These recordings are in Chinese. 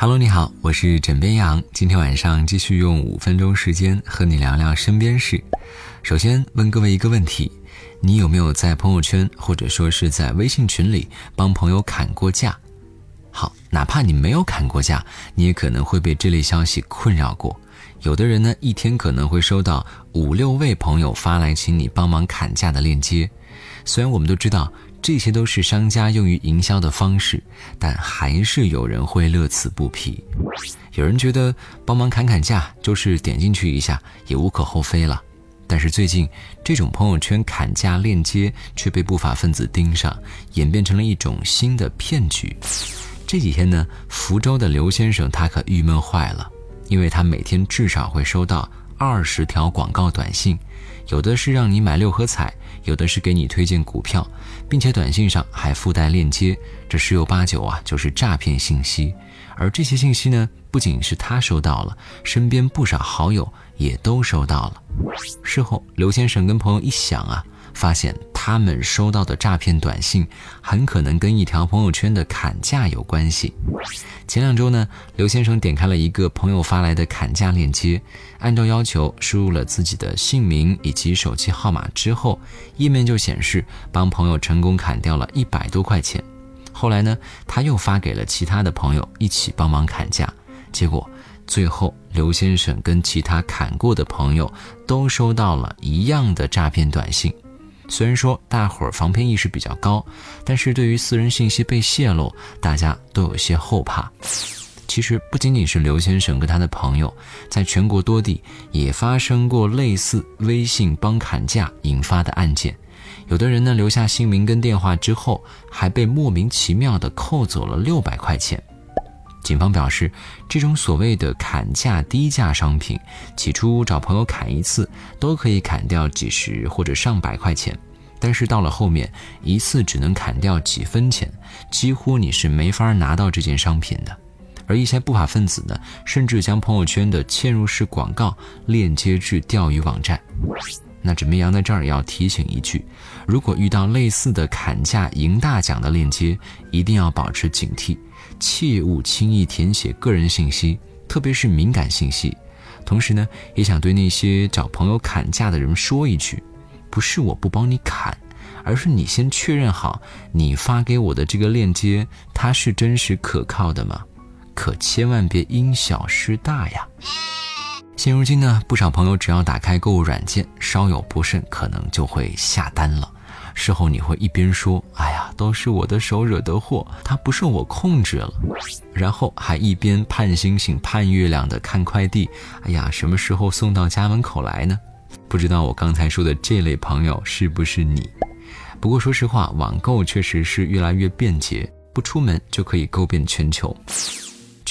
Hello，你好，我是枕边羊。今天晚上继续用五分钟时间和你聊聊身边事。首先问各位一个问题：你有没有在朋友圈或者说是在微信群里帮朋友砍过价？好，哪怕你没有砍过价，你也可能会被这类消息困扰过。有的人呢，一天可能会收到五六位朋友发来请你帮忙砍价的链接。虽然我们都知道。这些都是商家用于营销的方式，但还是有人会乐此不疲。有人觉得帮忙砍砍价就是点进去一下也无可厚非了，但是最近这种朋友圈砍价链接却被不法分子盯上，演变成了一种新的骗局。这几天呢，福州的刘先生他可郁闷坏了，因为他每天至少会收到二十条广告短信。有的是让你买六合彩，有的是给你推荐股票，并且短信上还附带链接，这十有八九啊就是诈骗信息。而这些信息呢，不仅是他收到了，身边不少好友也都收到了。事后，刘先生跟朋友一想啊。发现他们收到的诈骗短信很可能跟一条朋友圈的砍价有关系。前两周呢，刘先生点开了一个朋友发来的砍价链接，按照要求输入了自己的姓名以及手机号码之后，页面就显示帮朋友成功砍掉了一百多块钱。后来呢，他又发给了其他的朋友一起帮忙砍价，结果最后刘先生跟其他砍过的朋友都收到了一样的诈骗短信。虽然说大伙儿防骗意识比较高，但是对于私人信息被泄露，大家都有些后怕。其实不仅仅是刘先生跟他的朋友，在全国多地也发生过类似微信帮砍价引发的案件。有的人呢留下姓名跟电话之后，还被莫名其妙的扣走了六百块钱。警方表示，这种所谓的砍价低价商品，起初找朋友砍一次都可以砍掉几十或者上百块钱，但是到了后面，一次只能砍掉几分钱，几乎你是没法拿到这件商品的。而一些不法分子呢，甚至将朋友圈的嵌入式广告链接至钓鱼网站。那纸绵羊在这儿也要提醒一句：如果遇到类似的砍价赢大奖的链接，一定要保持警惕。切勿轻易填写个人信息，特别是敏感信息。同时呢，也想对那些找朋友砍价的人说一句：不是我不帮你砍，而是你先确认好你发给我的这个链接，它是真实可靠的吗？可千万别因小失大呀！现如今呢，不少朋友只要打开购物软件，稍有不慎，可能就会下单了。事后你会一边说：“哎呀，都是我的手惹的祸，它不受我控制了。”然后还一边盼星星盼月亮的看快递：“哎呀，什么时候送到家门口来呢？”不知道我刚才说的这类朋友是不是你？不过说实话，网购确实是越来越便捷，不出门就可以购遍全球。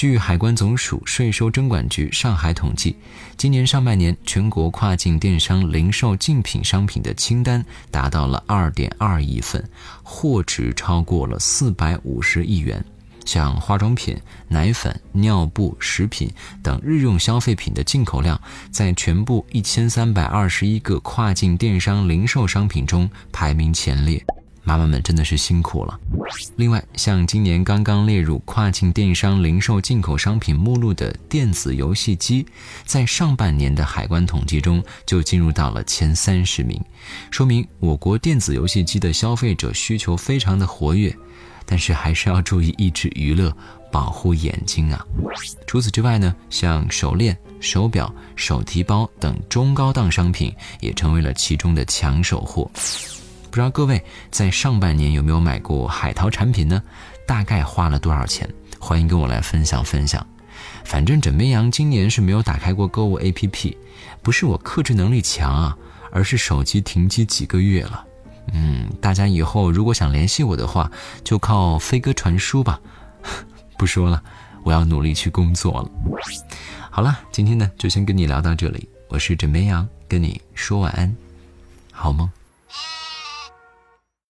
据海关总署税收征管局上海统计，今年上半年全国跨境电商零售竞品商品的清单达到了二点二亿份，货值超过了四百五十亿元。像化妆品、奶粉、尿布、食品等日用消费品的进口量，在全部一千三百二十一个跨境电商零售商品中排名前列。妈妈们真的是辛苦了。另外，像今年刚刚列入跨境电商零售进口商品目录的电子游戏机，在上半年的海关统计中就进入到了前三十名，说明我国电子游戏机的消费者需求非常的活跃。但是还是要注意抑制娱乐，保护眼睛啊。除此之外呢，像手链、手表、手提包等中高档商品也成为了其中的抢手货。不知道各位在上半年有没有买过海淘产品呢？大概花了多少钱？欢迎跟我来分享分享。反正枕边羊今年是没有打开过购物 APP，不是我克制能力强啊，而是手机停机几个月了。嗯，大家以后如果想联系我的话，就靠飞鸽传书吧。不说了，我要努力去工作了。好了，今天呢就先跟你聊到这里，我是枕边羊，跟你说晚安，好梦。